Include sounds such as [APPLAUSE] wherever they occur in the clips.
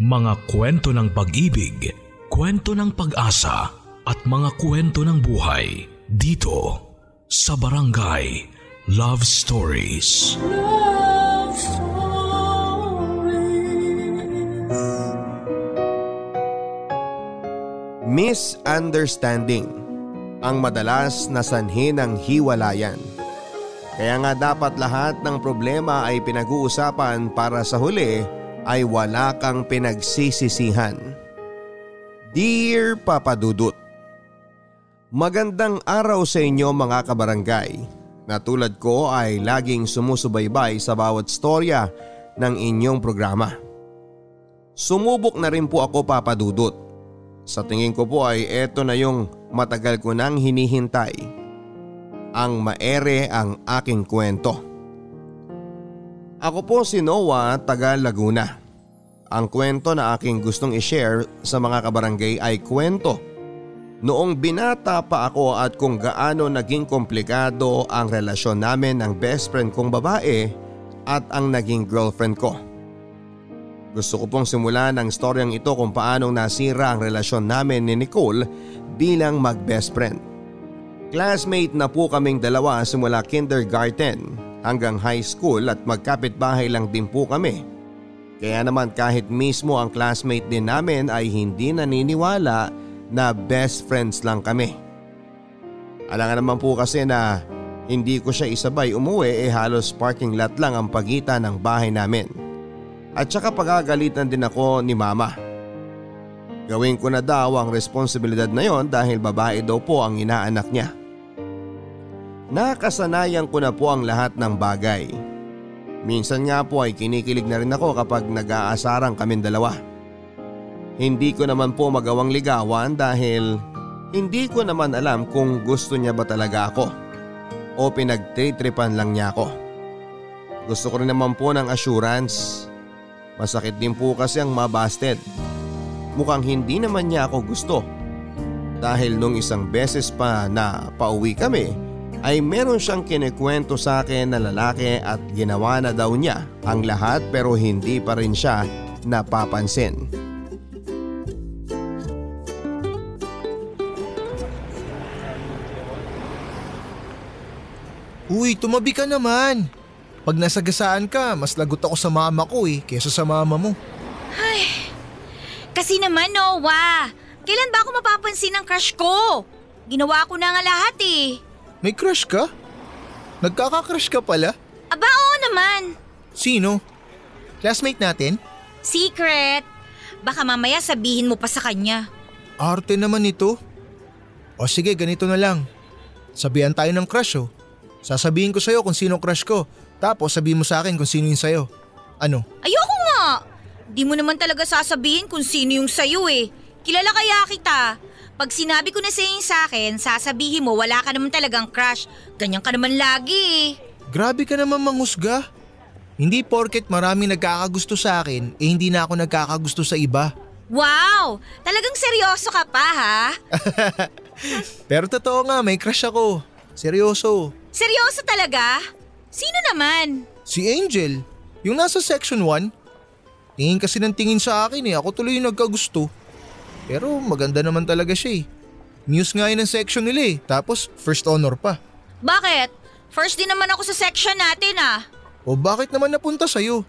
Mga kwento ng pag-ibig, kwento ng pag-asa at mga kwento ng buhay dito sa Barangay Love Stories. Love Stories. Misunderstanding ang madalas na sanhi ng hiwalayan. Kaya nga dapat lahat ng problema ay pinag-uusapan para sa huli ay wala kang pinagsisisihan. Dear Papa Dudut, Magandang araw sa inyo mga kabarangay na tulad ko ay laging sumusubaybay sa bawat storya ng inyong programa. Sumubok na rin po ako Papa Dudut. Sa tingin ko po ay eto na yung matagal ko nang hinihintay. Ang maere ang aking kwento. Ako po si Noah, taga Laguna. Ang kwento na aking gustong i-share sa mga kabarangay ay kwento noong binata pa ako at kung gaano naging komplikado ang relasyon namin ng best friend kong babae at ang naging girlfriend ko. Gusto ko pong simulan ang storyang ito kung paano nasira ang relasyon namin ni Nicole bilang mag-best friend. Classmate na po kaming dalawa simula kindergarten hanggang high school at magkapit-bahay lang din po kami. Kaya naman kahit mismo ang classmate din namin ay hindi naniniwala na best friends lang kami. Alangan naman po kasi na hindi ko siya isabay umuwi eh halos parking lot lang ang pagitan ng bahay namin. At saka pagagalitan din ako ni mama. Gawin ko na daw ang responsibilidad na yon dahil babae daw po ang inaanak niya. Nakasanayan ko na po ang lahat ng bagay. Minsan nga po ay kinikilig na rin ako kapag nag-aasarang kaming dalawa. Hindi ko naman po magawang ligawan dahil hindi ko naman alam kung gusto niya ba talaga ako o pinagtritripan lang niya ako. Gusto ko rin naman po ng assurance. Masakit din po kasi ang mabasted. Mukhang hindi naman niya ako gusto. Dahil nung isang beses pa na pauwi kami ay meron siyang kinikwento sa akin na lalaki at ginawa na daw niya ang lahat pero hindi pa rin siya napapansin. Uy, tumabi ka naman. Pag nasagasaan ka, mas lagot ako sa mama ko eh, kesa sa mama mo. Ay, kasi naman Noah, kailan ba ako mapapansin ng crush ko? Ginawa ko na nga lahat eh. May crush ka? Nagkaka-crush ka pala? Aba oo naman. Sino? Classmate natin? Secret. Baka mamaya sabihin mo pa sa kanya. Arte naman ito. O sige, ganito na lang. Sabihan tayo ng crush oh. Sasabihin ko sa'yo kung sino crush ko. Tapos sabihin mo sa akin kung sino yung sa'yo. Ano? Ayoko nga. Di mo naman talaga sasabihin kung sino yung sa'yo eh. Kilala kaya kita. Pag sinabi ko na yung sa akin, sasabihin mo wala ka naman talagang crush. Ganyan ka naman lagi eh. Grabe ka naman manghusga. Hindi porket marami nagkakagusto sa akin, eh hindi na ako nagkakagusto sa iba. Wow! Talagang seryoso ka pa ha? [LAUGHS] Pero totoo nga, may crush ako. Seryoso. Seryoso talaga? Sino naman? Si Angel. Yung nasa section 1. Tingin kasi ng tingin sa akin eh. Ako tuloy yung nagkagusto. Pero maganda naman talaga siya eh. News nga yun ng section nila eh. Tapos first honor pa. Bakit? First din naman ako sa section natin ah. O bakit naman napunta sa'yo?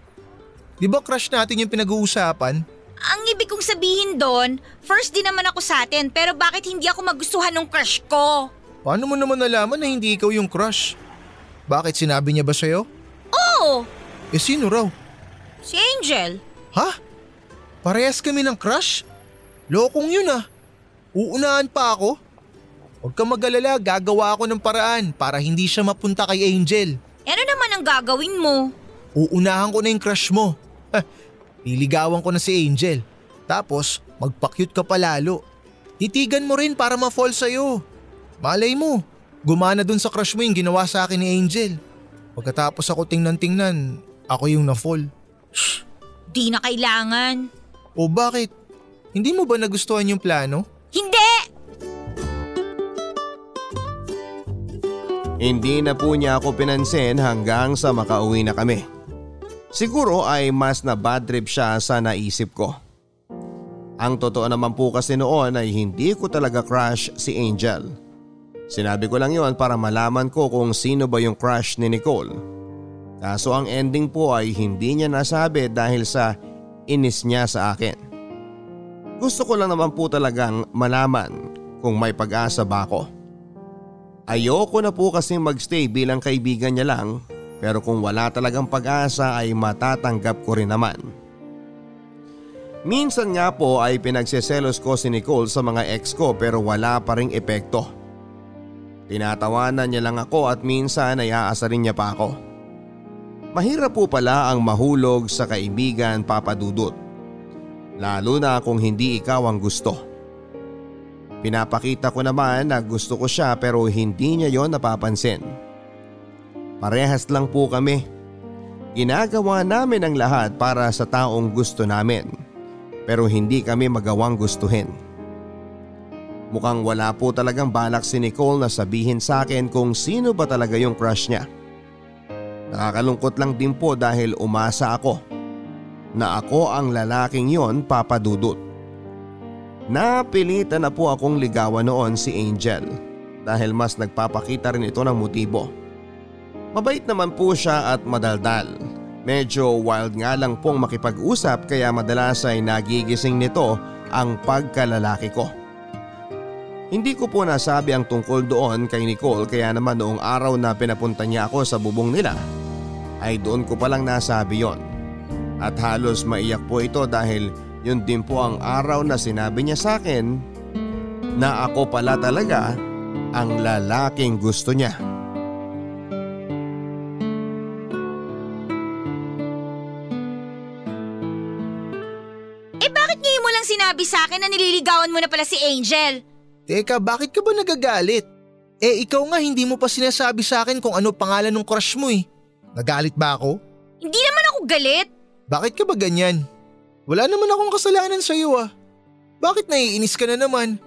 Di ba crush natin yung pinag-uusapan? Ang ibig kong sabihin doon, first din naman ako sa atin pero bakit hindi ako magustuhan ng crush ko? Paano mo naman nalaman na hindi ikaw yung crush? Bakit sinabi niya ba sa'yo? Oo! Eh sino raw? Si Angel. Ha? Parehas kami ng crush? Lokong yun ah. Uunahan pa ako? Huwag ka mag-alala, gagawa ako ng paraan para hindi siya mapunta kay Angel. Ano naman ang gagawin mo? Uunahan ko na yung crush mo. Liligawan ko na si Angel. Tapos, magpakyut ka pa lalo. Titigan mo rin para ma-fall sa'yo. Malay mo, gumana dun sa crush mo yung ginawa sa akin ni Angel. Pagkatapos ako tingnan-tingnan, ako yung na-fall. Shh! Di na kailangan. O bakit? Hindi mo ba nagustuhan yung plano? Hindi! Hindi na po niya ako pinansin hanggang sa makauwi na kami. Siguro ay mas na bad trip siya sa naisip ko. Ang totoo naman po kasi noon ay hindi ko talaga crush si Angel. Sinabi ko lang yon para malaman ko kung sino ba yung crush ni Nicole. Kaso ang ending po ay hindi niya nasabi dahil sa inis niya sa akin. Gusto ko lang naman po talagang malaman kung may pag-asa ba ako. Ayoko na po kasi magstay bilang kaibigan niya lang pero kung wala talagang pag-asa ay matatanggap ko rin naman. Minsan nga po ay pinagseselos ko si Nicole sa mga ex ko pero wala pa ring epekto. Tinatawanan niya lang ako at minsan ay aasarin niya pa ako. Mahirap po pala ang mahulog sa kaibigan papadudot. Lalo na kung hindi ikaw ang gusto. Pinapakita ko naman na gusto ko siya pero hindi niya yon napapansin. Parehas lang po kami. Ginagawa namin ang lahat para sa taong gusto namin. Pero hindi kami magawang gustuhin. Mukhang wala po talagang balak si Nicole na sabihin sa akin kung sino ba talaga yung crush niya. Nakakalungkot lang din po dahil umasa ako na ako ang lalaking yon papadudot. Napilitan na po akong ligawan noon si Angel dahil mas nagpapakita rin ito ng motibo. Mabait naman po siya at madaldal. Medyo wild nga lang pong makipag-usap kaya madalas ay nagigising nito ang pagkalalaki ko. Hindi ko po nasabi ang tungkol doon kay Nicole kaya naman noong araw na pinapunta niya ako sa bubong nila ay doon ko palang nasabi yon. At halos maiyak po ito dahil yun din po ang araw na sinabi niya sa akin na ako pala talaga ang lalaking gusto niya. Eh bakit ngayon mo lang sinabi sa akin na nililigawan mo na pala si Angel? Teka, bakit ka ba nagagalit? Eh ikaw nga hindi mo pa sinasabi sa akin kung ano pangalan ng crush mo eh. Nagalit ba ako? Hindi naman ako galit. Bakit ka ba ganyan? Wala naman akong kasalanan sa iyo ah. Bakit naiinis ka na naman?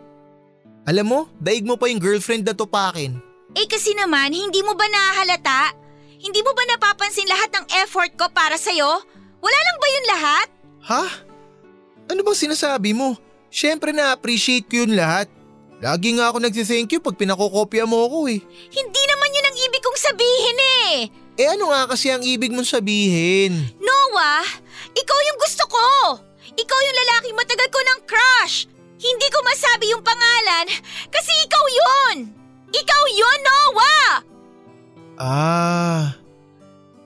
Alam mo, daig mo pa yung girlfriend na topakin. Eh kasi naman, hindi mo ba nahalata? Hindi mo ba napapansin lahat ng effort ko para sa'yo? Wala lang ba yun lahat? Ha? Ano bang sinasabi mo? Siyempre na-appreciate ko yun lahat. Lagi nga ako nagsi-thank you pag pinakokopya mo ako eh. Hindi naman yun ang ibig kong sabihin eh. Eh ano nga kasi ang ibig mong sabihin? Noah, ikaw yung gusto ko. Ikaw yung lalaking matagal ko ng crush. Hindi ko masabi yung pangalan kasi ikaw yun. Ikaw yun, Noah! Ah,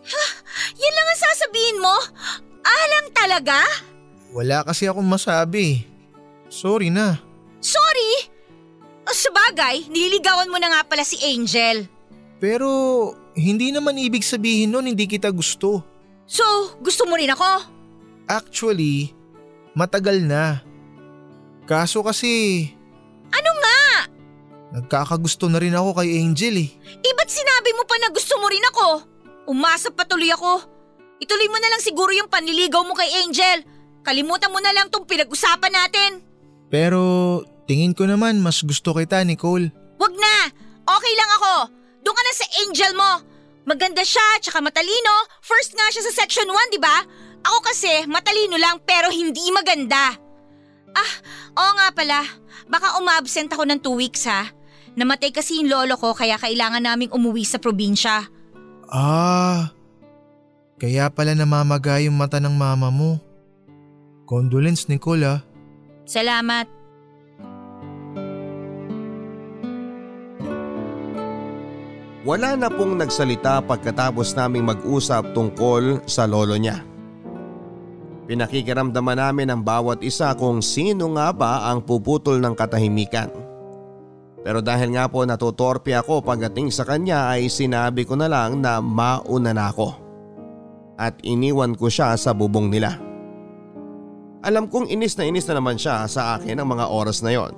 [SIGHS] Yan lang ang sasabihin mo? Lang talaga? wala kasi akong masabi. Sorry na. Sorry! O sabagay, nililigawan mo na nga pala si Angel. Pero hindi naman ibig sabihin nun hindi kita gusto. So, gusto mo rin ako? Actually, matagal na. Kaso kasi Ano nga? nagkakagusto na rin ako kay Angel eh. Eh ba't sinabi mo pa na gusto mo rin ako? Umasa patuloy ako. Ituloy mo na lang siguro yung panliligaw mo kay Angel. Kalimutan mo na lang tong pinag-usapan natin. Pero tingin ko naman mas gusto kita Nicole. Wag na! Okay lang ako. Doon ka na sa Angel mo. Maganda siya, tsaka matalino. First nga siya sa section 1, di ba? Ako kasi, matalino lang pero hindi maganda. Ah, oo nga pala. Baka umabsent ako ng two weeks ha. Namatay kasi yung lolo ko kaya kailangan naming umuwi sa probinsya. Ah, kaya pala namamaga yung mata ng mama mo. Condolence Nicole ah. Salamat. Wala na pong nagsalita pagkatapos naming mag-usap tungkol sa lolo niya. Pinakikiramdaman namin ang bawat isa kung sino nga ba ang puputol ng katahimikan. Pero dahil nga po natutorpe ako pagdating sa kanya ay sinabi ko na lang na mauna na ako. At iniwan ko siya sa bubong nila. Alam kong inis na inis na naman siya sa akin ang mga oras na yon.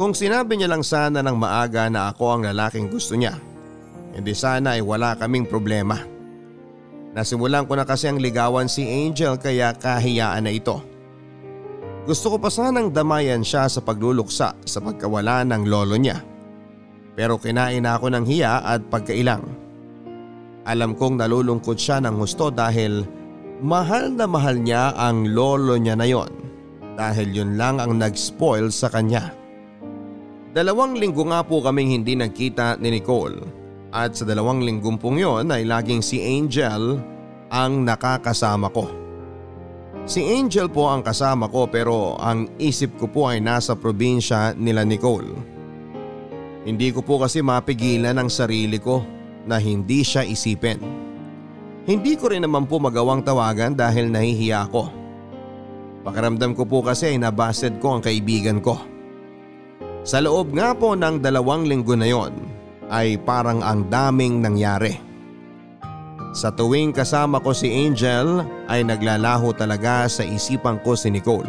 Kung sinabi niya lang sana ng maaga na ako ang lalaking gusto niya, hindi sana ay wala kaming problema. Nasimulan ko na kasi ang ligawan si Angel kaya kahiyaan na ito. Gusto ko pa sanang damayan siya sa pagluluksa sa pagkawala ng lolo niya. Pero kinain na ako ng hiya at pagkailang. Alam kong nalulungkot siya ng husto dahil mahal na mahal niya ang lolo niya na yon. dahil yun lang ang nag-spoil sa kanya. Dalawang linggo nga po kaming hindi nagkita ni Nicole at sa dalawang linggong pong yon ay laging si Angel ang nakakasama ko. Si Angel po ang kasama ko pero ang isip ko po ay nasa probinsya nila Nicole. Hindi ko po kasi mapigilan ang sarili ko na hindi siya isipin. Hindi ko rin naman po magawang tawagan dahil nahihiya ako. Pakiramdam ko po kasi ay nabasted ko ang kaibigan ko. Sa loob nga po ng dalawang linggo na yon ay parang ang daming nangyari. Sa tuwing kasama ko si Angel ay naglalaho talaga sa isipan ko si Nicole.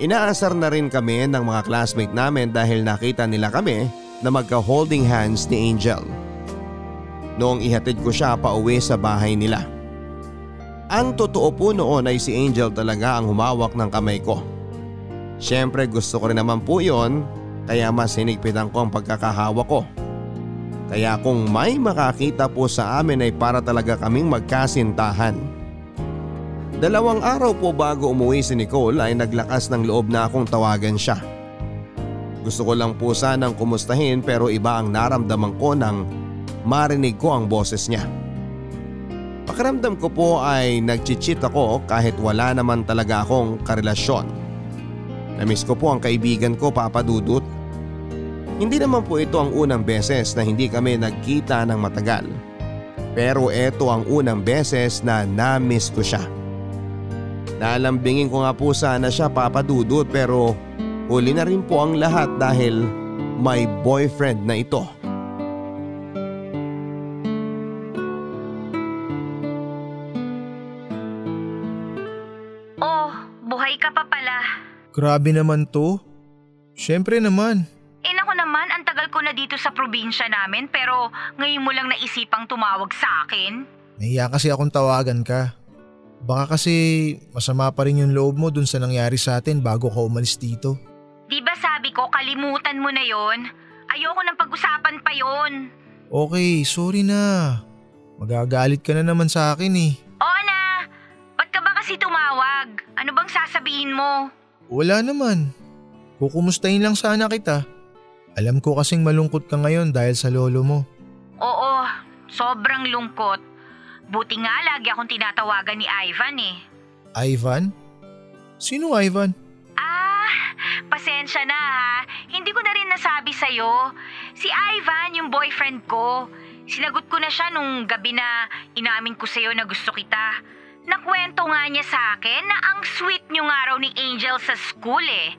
Inaasar na rin kami ng mga classmate namin dahil nakita nila kami na magka-holding hands ni Angel. Noong ihatid ko siya pa uwi sa bahay nila. Ang totoo po noon ay si Angel talaga ang humawak ng kamay ko. Siyempre gusto ko rin naman po yon kaya mas hinigpitan ko ang pagkakahawa ko. Kaya kung may makakita po sa amin ay para talaga kaming magkasintahan. Dalawang araw po bago umuwi si Nicole ay naglakas ng loob na akong tawagan siya. Gusto ko lang po sanang kumustahin pero iba ang naramdaman ko nang marinig ko ang boses niya. Pakiramdam ko po ay nagchichit ako kahit wala naman talaga akong karelasyon. Namiss ko po ang kaibigan ko Papa Dudut. Hindi naman po ito ang unang beses na hindi kami nagkita ng matagal. Pero ito ang unang beses na namiss ko siya. Nalambingin ko nga po sana siya Papa Dudut pero huli na rin po ang lahat dahil may boyfriend na ito. Grabe naman to. Siyempre naman. Eh naku naman, ang tagal ko na dito sa probinsya namin pero ngayon mo lang naisipang tumawag sa akin. Nahiya kasi akong tawagan ka. Baka kasi masama pa rin yung loob mo dun sa nangyari sa atin bago ka umalis dito. Di ba sabi ko kalimutan mo na yon? Ayoko nang pag-usapan pa yon. Okay, sorry na. Magagalit ka na naman sa akin eh. Oo na. Ba't ka ba kasi tumawag? Ano bang sasabihin mo? Wala naman. Kukumustahin lang sana kita. Alam ko kasing malungkot ka ngayon dahil sa lolo mo. Oo, sobrang lungkot. Buti nga lagi akong tinatawagan ni Ivan eh. Ivan? Sino Ivan? Ah, pasensya na ha. Hindi ko na rin nasabi sa'yo. Si Ivan, yung boyfriend ko. Sinagot ko na siya nung gabi na inamin ko sa'yo na gusto kita. Nakwento nga niya sa akin na ang sweet niyo nga raw ni Angel sa school eh.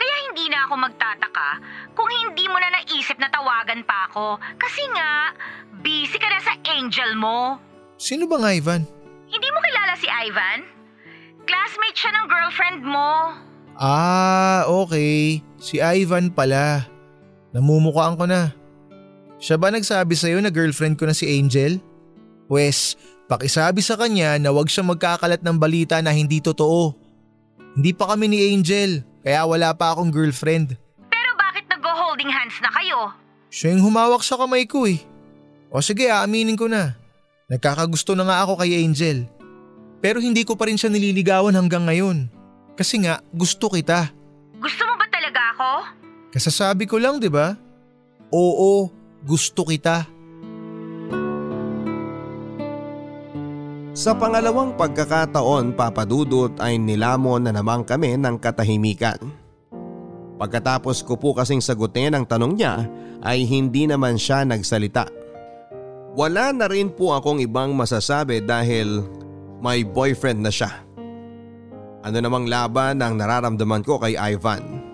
Kaya hindi na ako magtataka kung hindi mo na naisip na tawagan pa ako. Kasi nga, busy ka na sa Angel mo. Sino bang Ivan? Hindi mo kilala si Ivan? Classmate siya ng girlfriend mo. Ah, okay. Si Ivan pala. Namumukaan ko na. Siya ba nagsabi sa'yo na girlfriend ko na si Angel? Pwes, Pakisabi sa kanya na wag siya magkakalat ng balita na hindi totoo. Hindi pa kami ni Angel, kaya wala pa akong girlfriend. Pero bakit nag-holding hands na kayo? Siya yung humawak sa kamay ko eh. O sige, aaminin ko na. Nagkakagusto na nga ako kay Angel. Pero hindi ko pa rin siya nililigawan hanggang ngayon. Kasi nga, gusto kita. Gusto mo ba talaga ako? Kasasabi ko lang, di ba? Oo, gusto kita. Sa pangalawang pagkakataon papadudot ay nilamon na naman kami ng katahimikan. Pagkatapos ko po kasing sagutin ang tanong niya ay hindi naman siya nagsalita. Wala na rin po akong ibang masasabi dahil may boyfriend na siya. Ano namang laban ang nararamdaman ko kay Ivan?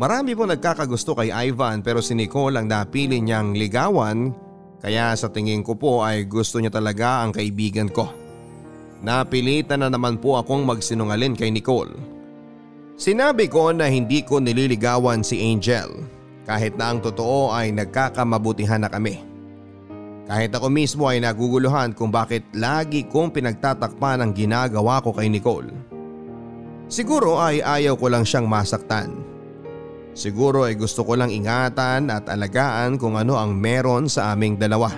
Marami po nagkakagusto kay Ivan pero si Nicole ang napili niyang ligawan kaya sa tingin ko po ay gusto niya talaga ang kaibigan ko. Napilitan na naman po akong magsinungalin kay Nicole. Sinabi ko na hindi ko nililigawan si Angel kahit na ang totoo ay nagkakamabutihan na kami. Kahit ako mismo ay naguguluhan kung bakit lagi kong pinagtatakpan ang ginagawa ko kay Nicole. Siguro ay ayaw ko lang siyang masaktan. Siguro ay gusto ko lang ingatan at alagaan kung ano ang meron sa aming dalawa.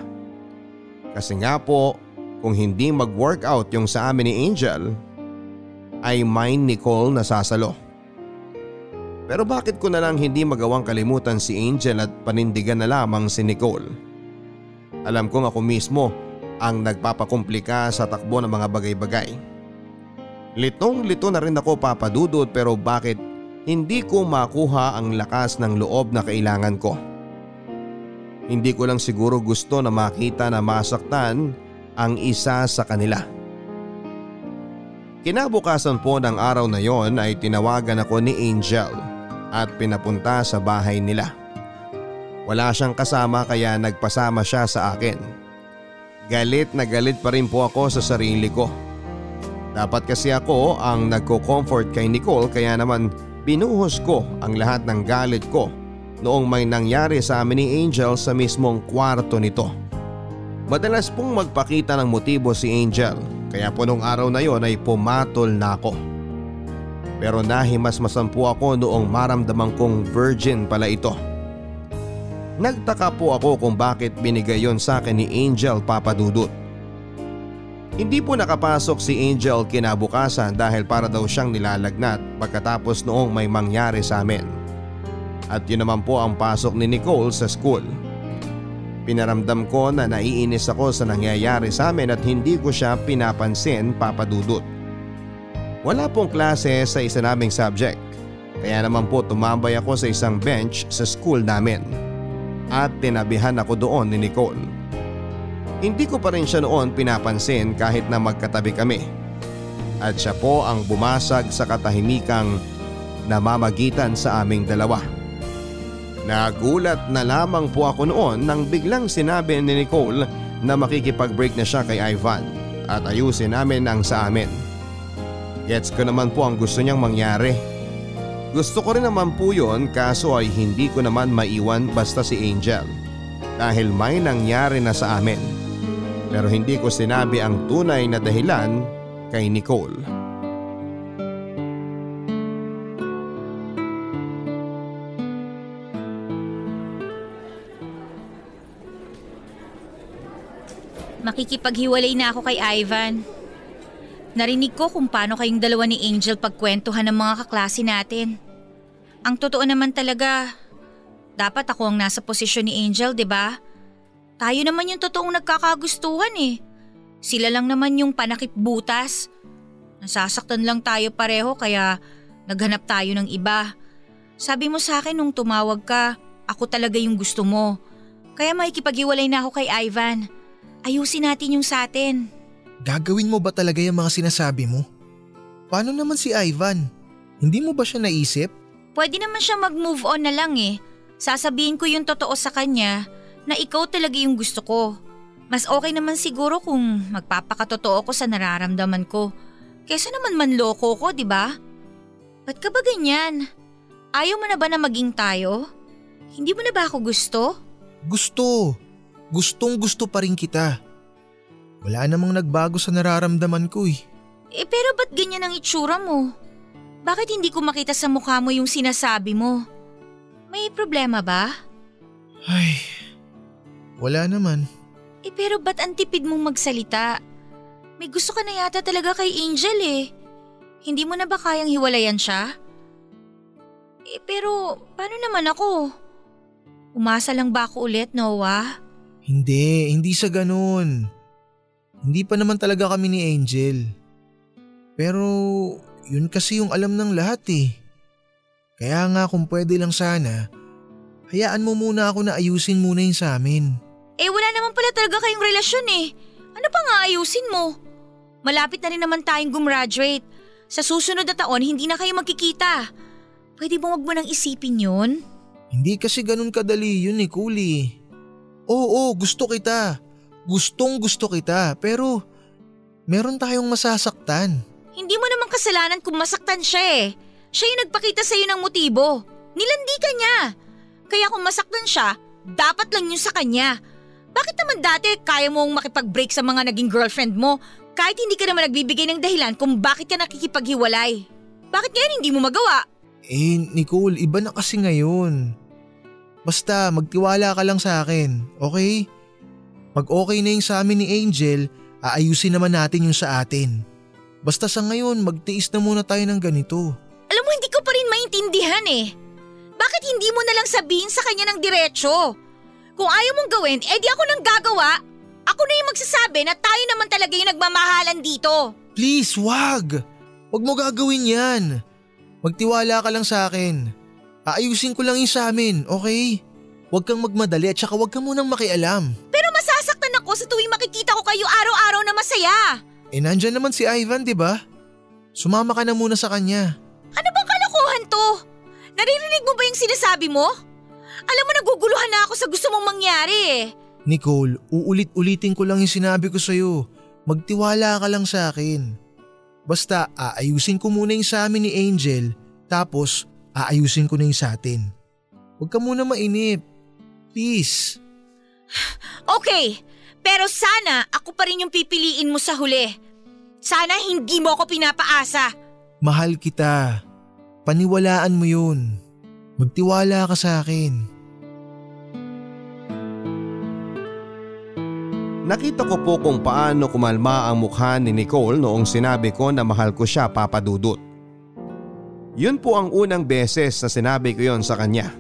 Kasi nga po, kung hindi mag-workout yung sa amin ni Angel, ay mine ni Cole na sasalo. Pero bakit ko na lang hindi magawang kalimutan si Angel at panindigan na lamang si Nicole? Alam kong ako mismo ang nagpapakomplika sa takbo ng mga bagay-bagay. Litong lito na rin ako papadudod pero bakit hindi ko makuha ang lakas ng loob na kailangan ko. Hindi ko lang siguro gusto na makita na masaktan ang isa sa kanila. Kinabukasan po ng araw na yon ay tinawagan ako ni Angel at pinapunta sa bahay nila. Wala siyang kasama kaya nagpasama siya sa akin. Galit na galit pa rin po ako sa sarili ko. Dapat kasi ako ang nagko-comfort kay Nicole kaya naman binuhos ko ang lahat ng galit ko noong may nangyari sa amin ni Angel sa mismong kwarto nito. Madalas pong magpakita ng motibo si Angel kaya po nung araw na yon ay pumatol na ako. Pero nahimasmasan po ako noong maramdaman kong virgin pala ito. Nagtaka po ako kung bakit binigay yon sa akin ni Angel papadudot. Hindi po nakapasok si Angel kinabukasan dahil para daw siyang nilalagnat pagkatapos noong may mangyari sa amin. At yun naman po ang pasok ni Nicole sa school. Pinaramdam ko na naiinis ako sa nangyayari sa amin at hindi ko siya pinapansin papadudot. Wala pong klase sa isa naming subject. Kaya naman po tumambay ako sa isang bench sa school namin. At tinabihan ako doon ni Nicole. Hindi ko pa rin siya noon pinapansin kahit na magkatabi kami. At siya po ang bumasag sa katahimikang namamagitan sa aming dalawa. Nagulat na lamang po ako noon nang biglang sinabi ni Nicole na makikipag-break na siya kay Ivan at ayusin namin ang sa amin. Gets ko naman po ang gusto niyang mangyari. Gusto ko rin naman po yon kaso ay hindi ko naman maiwan basta si Angel dahil may nangyari na sa amin. Pero hindi ko sinabi ang tunay na dahilan kay Nicole. Makikipaghiwalay na ako kay Ivan. Narinig ko kung paano kayong dalawa ni Angel pagkwentuhan ng mga kaklase natin. Ang totoo naman talaga, dapat ako ang nasa posisyon ni Angel, 'di ba? Tayo naman yung totoong nagkakagustuhan eh. Sila lang naman yung panakip butas. Nasasaktan lang tayo pareho kaya naghanap tayo ng iba. Sabi mo sa akin nung tumawag ka, ako talaga yung gusto mo. Kaya makikipaghiwalay na ako kay Ivan. Ayusin natin yung sa atin. Gagawin mo ba talaga yung mga sinasabi mo? Paano naman si Ivan? Hindi mo ba siya naisip? Pwede naman siya mag-move on na lang eh. Sasabihin ko yung totoo sa kanya na ikaw talaga yung gusto ko. Mas okay naman siguro kung magpapakatotoo ko sa nararamdaman ko. Kesa naman manloko ko, di ba? Ba't ka ba ganyan? Ayaw mo na ba na maging tayo? Hindi mo na ba ako gusto? Gusto. Gustong gusto pa rin kita. Wala namang nagbago sa nararamdaman ko eh. Eh pero ba't ganyan ang itsura mo? Bakit hindi ko makita sa mukha mo yung sinasabi mo? May problema ba? Ay, wala naman. Eh pero ba't ang tipid mong magsalita? May gusto ka na yata talaga kay Angel eh. Hindi mo na ba kayang hiwalayan siya? Eh pero paano naman ako? Umasa lang ba ako ulit, Noah? Hindi, hindi sa ganun. Hindi pa naman talaga kami ni Angel. Pero yun kasi yung alam ng lahat eh. Kaya nga kung pwede lang sana, hayaan mo muna ako na ayusin muna yung sa amin. Eh wala naman pala talaga kayong relasyon eh. Ano pa nga ayusin mo? Malapit na rin naman tayong gumraduate. Sa susunod na taon hindi na kayo magkikita. Pwede ba wag mo nang isipin yun? Hindi kasi ganun kadali yun eh, Kuli. Oo, gusto kita. Gustong gusto kita pero meron tayong masasaktan. Hindi mo naman kasalanan kung masaktan siya eh. Siya yung nagpakita sa'yo ng motibo. Nilandi ka niya. Kaya kung masaktan siya, dapat lang yun sa kanya. Bakit naman dati kaya mong makipag-break sa mga naging girlfriend mo kahit hindi ka naman nagbibigay ng dahilan kung bakit ka nakikipaghiwalay? Bakit ngayon hindi mo magawa? Eh, Nicole, iba na kasi ngayon. Basta magtiwala ka lang sa akin, okay? Pag okay na yung sa amin ni Angel, aayusin naman natin yung sa atin. Basta sa ngayon, magtiis na muna tayo ng ganito. Alam mo, hindi ko pa rin maintindihan eh. Bakit hindi mo na lang sabihin sa kanya ng diretsyo? Kung ayaw mong gawin, edi ako nang gagawa. Ako na yung magsasabi na tayo naman talaga yung nagmamahalan dito. Please, wag! Wag mo gagawin yan. Magtiwala ka lang sa akin. Aayusin ko lang yung sa amin, okay? Huwag kang magmadali at saka huwag kang munang makialam. Pero masasaktan ako sa tuwing makikita ko kayo araw-araw na masaya. Eh nandyan naman si Ivan, di ba? Sumama ka na muna sa kanya. Ano bang kalokohan to? Naririnig mo ba yung sinasabi mo? Alam mo naguguluhan na ako sa gusto mong mangyari eh. Nicole, uulit-ulitin ko lang yung sinabi ko sa'yo. Magtiwala ka lang sa akin. Basta aayusin ko muna yung sa amin ni Angel, tapos aayusin ko na yung sa atin. Huwag ka muna mainip. Please. [SIGHS] Okay, pero sana ako pa rin yung pipiliin mo sa huli. Sana hindi mo ako pinapaasa. Mahal kita. Paniwalaan mo yun. Magtiwala ka sa akin. Nakita ko po kung paano kumalma ang mukha ni Nicole noong sinabi ko na mahal ko siya papadudot. Yun po ang unang beses na sinabi ko yon sa kanya.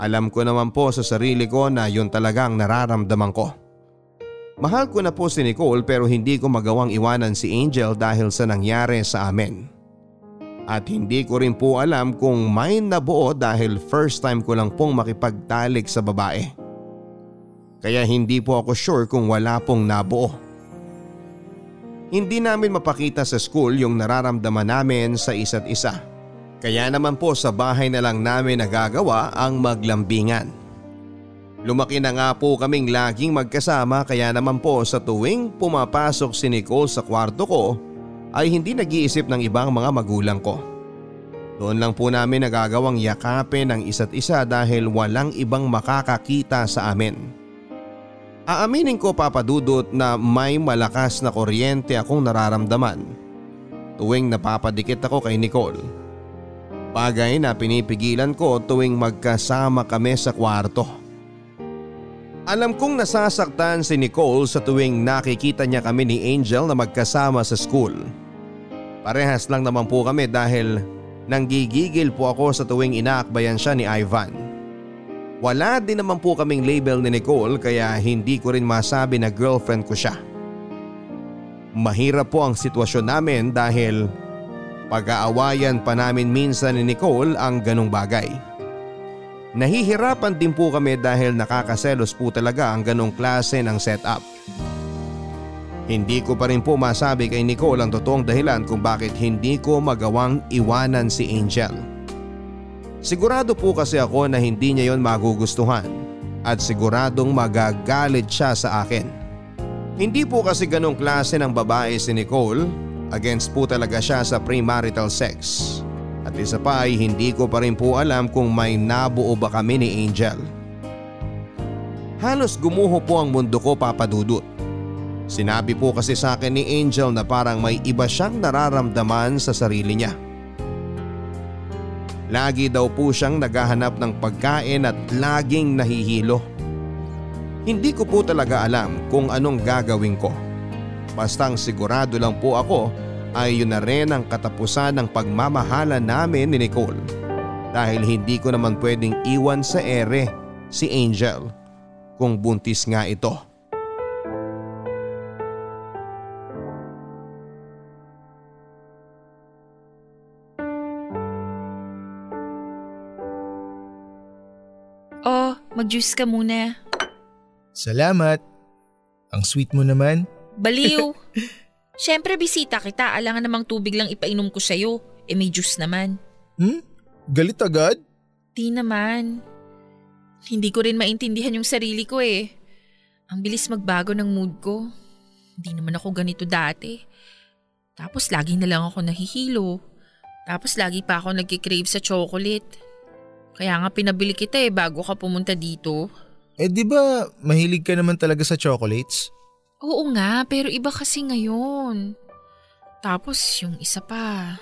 Alam ko naman po sa sarili ko na yun talagang nararamdaman ko. Mahal ko na po si Nicole pero hindi ko magawang iwanan si Angel dahil sa nangyari sa amin. At hindi ko rin po alam kung may nabuo dahil first time ko lang pong makipagtalik sa babae. Kaya hindi po ako sure kung wala pong nabuo. Hindi namin mapakita sa school yung nararamdaman namin sa isa't isa. Kaya naman po sa bahay na lang namin nagagawa ang maglambingan. Lumaki na nga po kaming laging magkasama kaya naman po sa tuwing pumapasok si Nicole sa kwarto ko ay hindi nag-iisip ng ibang mga magulang ko. Doon lang po namin nagagawang yakapin ang isa't isa dahil walang ibang makakakita sa amin. Aaminin ko papadudot na may malakas na kuryente akong nararamdaman tuwing napapadikit ako kay Nicole. Bagay na pinipigilan ko tuwing magkasama kami sa kwarto. Alam kong nasasaktan si Nicole sa tuwing nakikita niya kami ni Angel na magkasama sa school. Parehas lang naman po kami dahil nanggigigil po ako sa tuwing inaakbayan siya ni Ivan. Wala din naman po kaming label ni Nicole kaya hindi ko rin masabi na girlfriend ko siya. Mahirap po ang sitwasyon namin dahil pag-aawayan pa namin minsan ni Nicole ang ganong bagay. Nahihirapan din po kami dahil nakakaselos po talaga ang ganong klase ng setup. Hindi ko pa rin po masabi kay Nicole ang totoong dahilan kung bakit hindi ko magawang iwanan si Angel. Sigurado po kasi ako na hindi niya yon magugustuhan at siguradong magagalit siya sa akin. Hindi po kasi ganong klase ng babae si Nicole, against po talaga siya sa premarital sex. At isa pa ay hindi ko pa rin po alam kung may nabuo ba kami ni Angel. Halos gumuho po ang mundo ko papadudot. Sinabi po kasi sa akin ni Angel na parang may iba siyang nararamdaman sa sarili niya. Lagi daw po siyang naghahanap ng pagkain at laging nahihilo. Hindi ko po talaga alam kung anong gagawin ko. Bastang sigurado lang po ako ay yun na rin ang katapusan ng pagmamahala namin ni Nicole. Dahil hindi ko naman pwedeng iwan sa ere si Angel kung buntis nga ito. Mag-juice ka muna. Salamat. Ang sweet mo naman. Baliw. [LAUGHS] Siyempre bisita kita, alangan namang tubig lang ipainom ko sa'yo. Eh may juice naman. Hmm? Galit agad? Di naman. Hindi ko rin maintindihan yung sarili ko eh. Ang bilis magbago ng mood ko. Hindi naman ako ganito dati. Tapos lagi na lang ako nahihilo. Tapos lagi pa ako nagkikrave sa chocolate. Kaya nga pinabili kita eh bago ka pumunta dito. Eh di ba mahilig ka naman talaga sa chocolates? Oo nga, pero iba kasi ngayon. Tapos yung isa pa,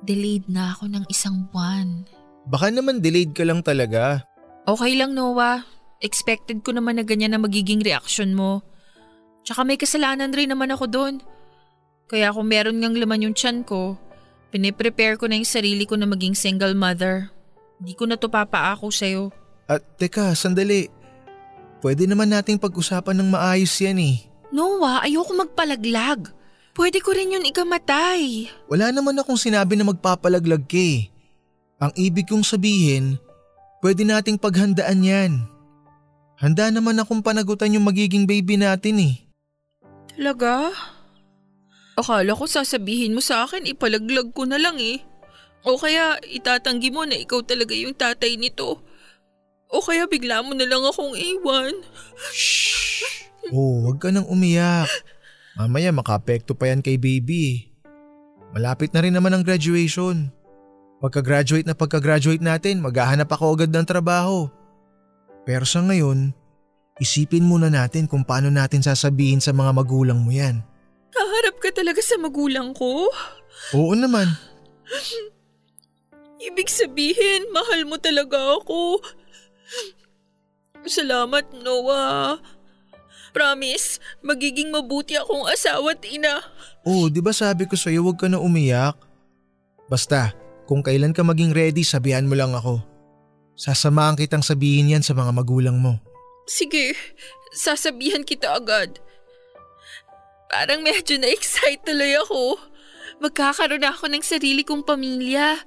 delayed na ako ng isang buwan. Baka naman delayed ka lang talaga. Okay lang Noah. Expected ko naman na ganyan na magiging reaction mo. Tsaka may kasalanan rin naman ako doon. Kaya kung meron ngang laman yung tiyan ko, piniprepare ko na yung sarili ko na maging single mother. Hindi ko na to papaako sa'yo. At teka, sandali. Pwede naman nating pag-usapan ng maayos yan eh. Noah, ayoko magpalaglag. Pwede ko rin yun ikamatay. Wala naman akong sinabi na magpapalaglag ka eh. Ang ibig kong sabihin, pwede nating paghandaan yan. Handa naman akong panagutan yung magiging baby natin eh. Talaga? Akala ko sasabihin mo sa akin ipalaglag ko na lang eh. O kaya itatanggi mo na ikaw talaga yung tatay nito. O kaya bigla mo na lang akong iwan. Shh! Oh, wag ka nang umiyak. Mamaya makapekto pa yan kay baby. Malapit na rin naman ang graduation. Pagka-graduate na pagka-graduate natin, maghahanap ako agad ng trabaho. Pero sa ngayon, isipin muna natin kung paano natin sasabihin sa mga magulang mo yan. Kaharap ka talaga sa magulang ko? Oo naman. Ibig sabihin, mahal mo talaga ako. Salamat, Noah. Promise, magiging mabuti akong asawa at ina. Oo, di ba sabi ko sa'yo huwag ka na umiyak? Basta, kung kailan ka maging ready, sabihan mo lang ako. Sasamahan kitang sabihin yan sa mga magulang mo. Sige, sasabihan kita agad. Parang medyo na-excite tuloy ako. Magkakaroon ako ng sarili kong pamilya.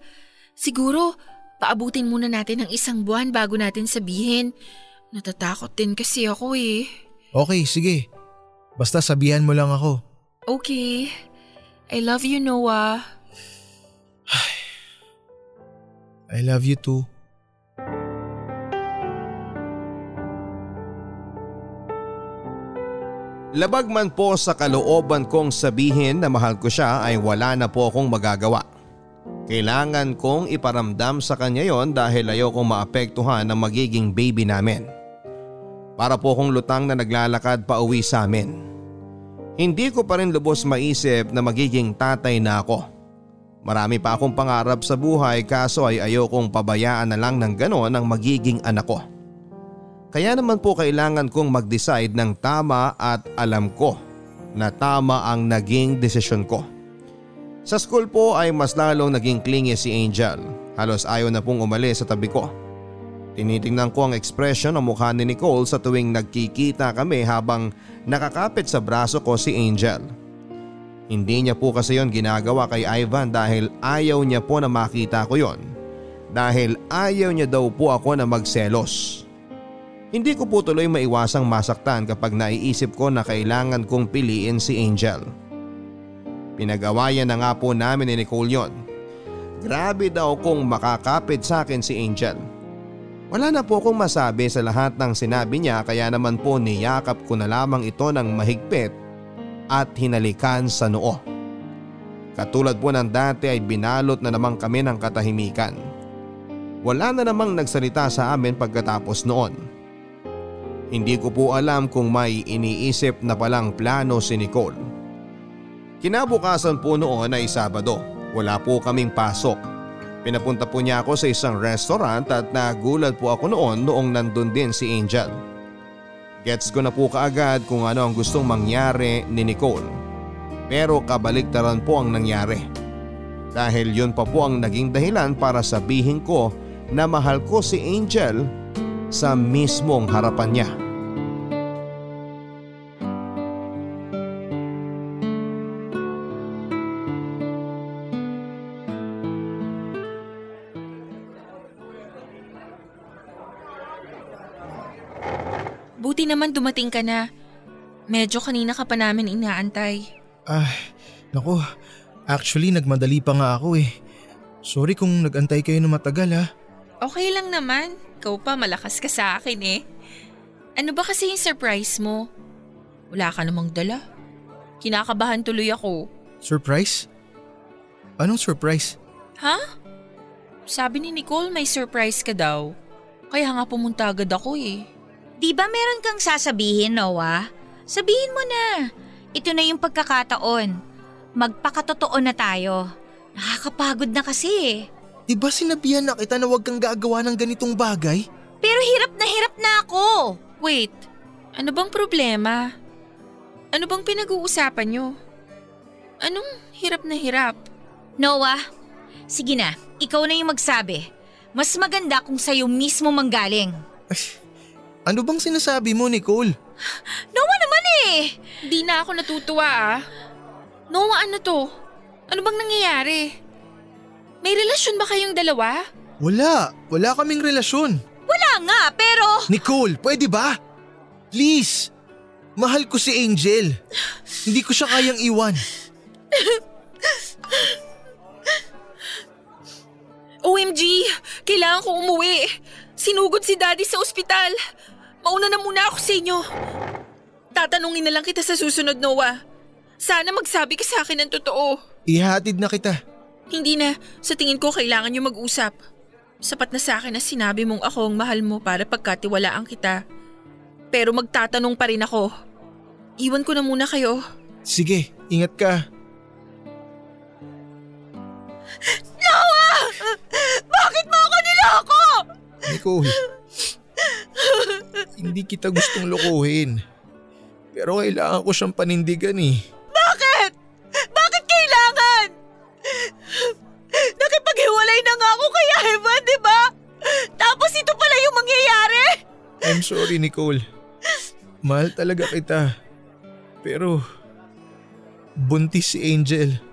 Siguro, paabutin muna natin ng isang buwan bago natin sabihin. Natatakot din kasi ako eh. Okay, sige. Basta sabihan mo lang ako. Okay. I love you, Noah. [SIGHS] I love you too. Labag man po sa kalooban kong sabihin na mahal ko siya ay wala na po akong magagawa. Kailangan kong iparamdam sa kanya yon dahil ayokong maapektuhan ang magiging baby namin. Para po akong lutang na naglalakad pa uwi sa amin. Hindi ko pa rin lubos maisip na magiging tatay na ako. Marami pa akong pangarap sa buhay kaso ay ayokong pabayaan na lang ng ganon ang magiging anak ko. Kaya naman po kailangan kong mag-decide ng tama at alam ko na tama ang naging desisyon ko. Sa school po ay mas lalong naging clingy si Angel. Halos ayaw na pong umalis sa tabi ko. Tinitingnan ko ang ekspresyon ng mukha ni Nicole sa tuwing nagkikita kami habang nakakapit sa braso ko si Angel. Hindi niya po kasi yon ginagawa kay Ivan dahil ayaw niya po na makita ko yon. Dahil ayaw niya daw po ako na magselos. Hindi ko po tuloy maiwasang masaktan kapag naiisip ko na kailangan kong piliin si Angel. Pinag-awayan na nga po namin ni Nicole yon. Grabe daw kung makakapit sa akin si Angel. Wala na po akong masabi sa lahat ng sinabi niya kaya naman po niyakap ko na lamang ito ng mahigpit at hinalikan sa noo. Katulad po ng dati ay binalot na naman kami ng katahimikan. Wala na namang nagsalita sa amin pagkatapos noon. Hindi ko po alam kung may iniisip na palang plano si Nicole. Kinabukasan po noon ay Sabado. Wala po kaming pasok. Pinapunta po niya ako sa isang restaurant at nagulat po ako noon noong nandun din si Angel. Gets ko na po kaagad kung ano ang gustong mangyari ni Nicole. Pero kabaliktaran po ang nangyari. Dahil yun pa po ang naging dahilan para sabihin ko na mahal ko si Angel sa mismong harapan niya. Naman dumating ka na. Medyo kanina ka pa namin inaantay. Ay, naku. Actually, nagmadali pa nga ako eh. Sorry kung nagantay kayo na matagal ha. Okay lang naman. Ikaw pa malakas ka sa akin eh. Ano ba kasi yung surprise mo? Wala ka namang dala. Kinakabahan tuloy ako. Surprise? Anong surprise? Ha? Sabi ni Nicole may surprise ka daw. Kaya nga pumunta agad ako eh. Di ba meron kang sasabihin, Noah? Sabihin mo na. Ito na yung pagkakataon. Magpakatotoo na tayo. Nakakapagod na kasi eh. Di ba sinabihan na kita na huwag kang gagawa ng ganitong bagay? Pero hirap na hirap na ako. Wait, ano bang problema? Ano bang pinag-uusapan nyo? Anong hirap na hirap? Noah, sige na, ikaw na yung magsabi. Mas maganda kung sa'yo mismo manggaling. Ano bang sinasabi mo, Nicole? Noah naman eh! Di na ako natutuwa ah. Noah, ano to? Ano bang nangyayari? May relasyon ba kayong dalawa? Wala, wala kaming relasyon. Wala nga, pero… Nicole, pwede ba? Please, mahal ko si Angel. Hindi ko siya kayang iwan. OMG! Kailangan ko umuwi. Sinugod si daddy sa ospital. Mauna na muna ako sa inyo. Tatanungin na lang kita sa susunod, Noah. Sana magsabi ka sa akin ng totoo. Ihatid na kita. Hindi na. Sa tingin ko kailangan nyo mag-usap. Sapat na sa akin na sinabi mong ako ang mahal mo para pagkatiwalaan kita. Pero magtatanong pa rin ako. Iwan ko na muna kayo. Sige, ingat ka. Noah! Bakit mo ako niloko? Nicole, hindi kita gustong lokohin. Pero kailangan ko siyang panindigan eh. Bakit? Bakit kailangan? Nakipaghiwalay na nga ako kay Ivan, di ba? Tapos ito pala yung mangyayari? I'm sorry Nicole. Mahal talaga kita. Pero buntis si Angel.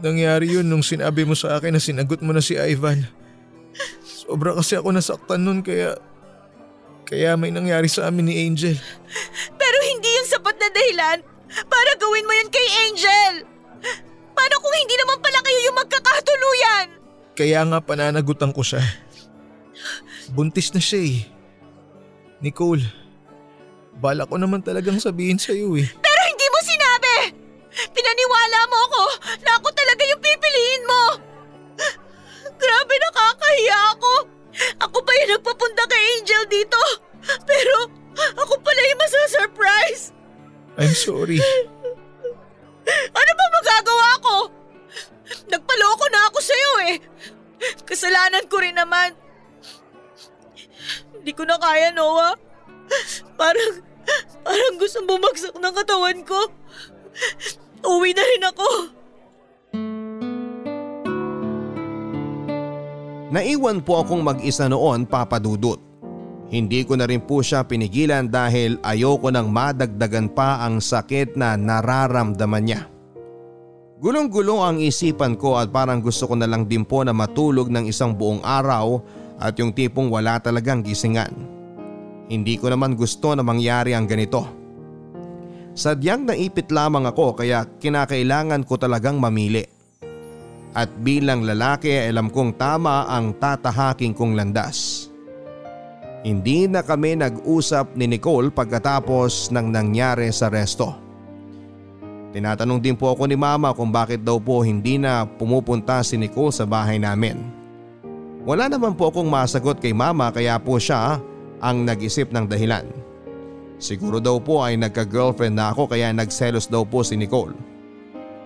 Nangyari yun nung sinabi mo sa akin na sinagot mo na si Ivan. Sobra kasi ako nasaktan nun kaya... Kaya may nangyari sa amin ni Angel. Pero hindi yung sapat na dahilan para gawin mo yun kay Angel. Paano kung hindi naman pala kayo yung magkakatuluyan? Kaya nga pananagutan ko siya. Buntis na siya eh. Nicole, bala ko naman talagang sabihin sa'yo eh. Pero hindi mo sinabi! Pinaniwala mo ako na ako pipiliin mo! Grabe nakakahiya ako! Ako pa yung nagpapunta kay Angel dito! Pero ako pala yung masasurprise! I'm sorry. Ano ba magagawa ko? Nagpaloko na ako sa'yo eh! Kasalanan ko rin naman. Hindi ko na kaya, Noah. Parang, parang gusto bumagsak ng katawan ko. Uwi na rin ako. Naiwan po akong mag-isa noon papadudot. Hindi ko na rin po siya pinigilan dahil ayoko nang madagdagan pa ang sakit na nararamdaman niya. Gulong-gulo ang isipan ko at parang gusto ko na lang din po na matulog ng isang buong araw at yung tipong wala talagang gisingan. Hindi ko naman gusto na mangyari ang ganito. Sadyang naipit lamang ako kaya kinakailangan ko talagang mamili. At bilang lalaki alam kong tama ang tatahaking kong landas. Hindi na kami nag-usap ni Nicole pagkatapos ng nangyari sa resto. Tinatanong din po ako ni mama kung bakit daw po hindi na pumupunta si Nicole sa bahay namin. Wala naman po akong masagot kay mama kaya po siya ang nag-isip ng dahilan. Siguro daw po ay nagka-girlfriend na ako kaya nagselos daw po si Nicole.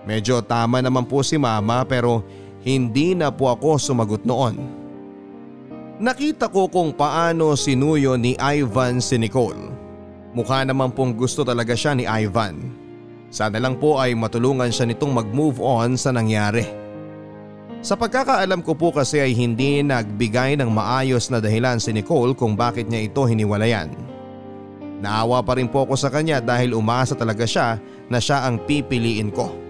Medyo tama naman po si mama pero hindi na po ako sumagot noon. Nakita ko kung paano sinuyo ni Ivan si Nicole. Mukha naman pong gusto talaga siya ni Ivan. Sana lang po ay matulungan siya nitong mag-move on sa nangyari. Sa pagkakaalam ko po kasi ay hindi nagbigay ng maayos na dahilan si Nicole kung bakit niya ito hiniwalayan. Naawa pa rin po ako sa kanya dahil umasa talaga siya na siya ang pipiliin ko.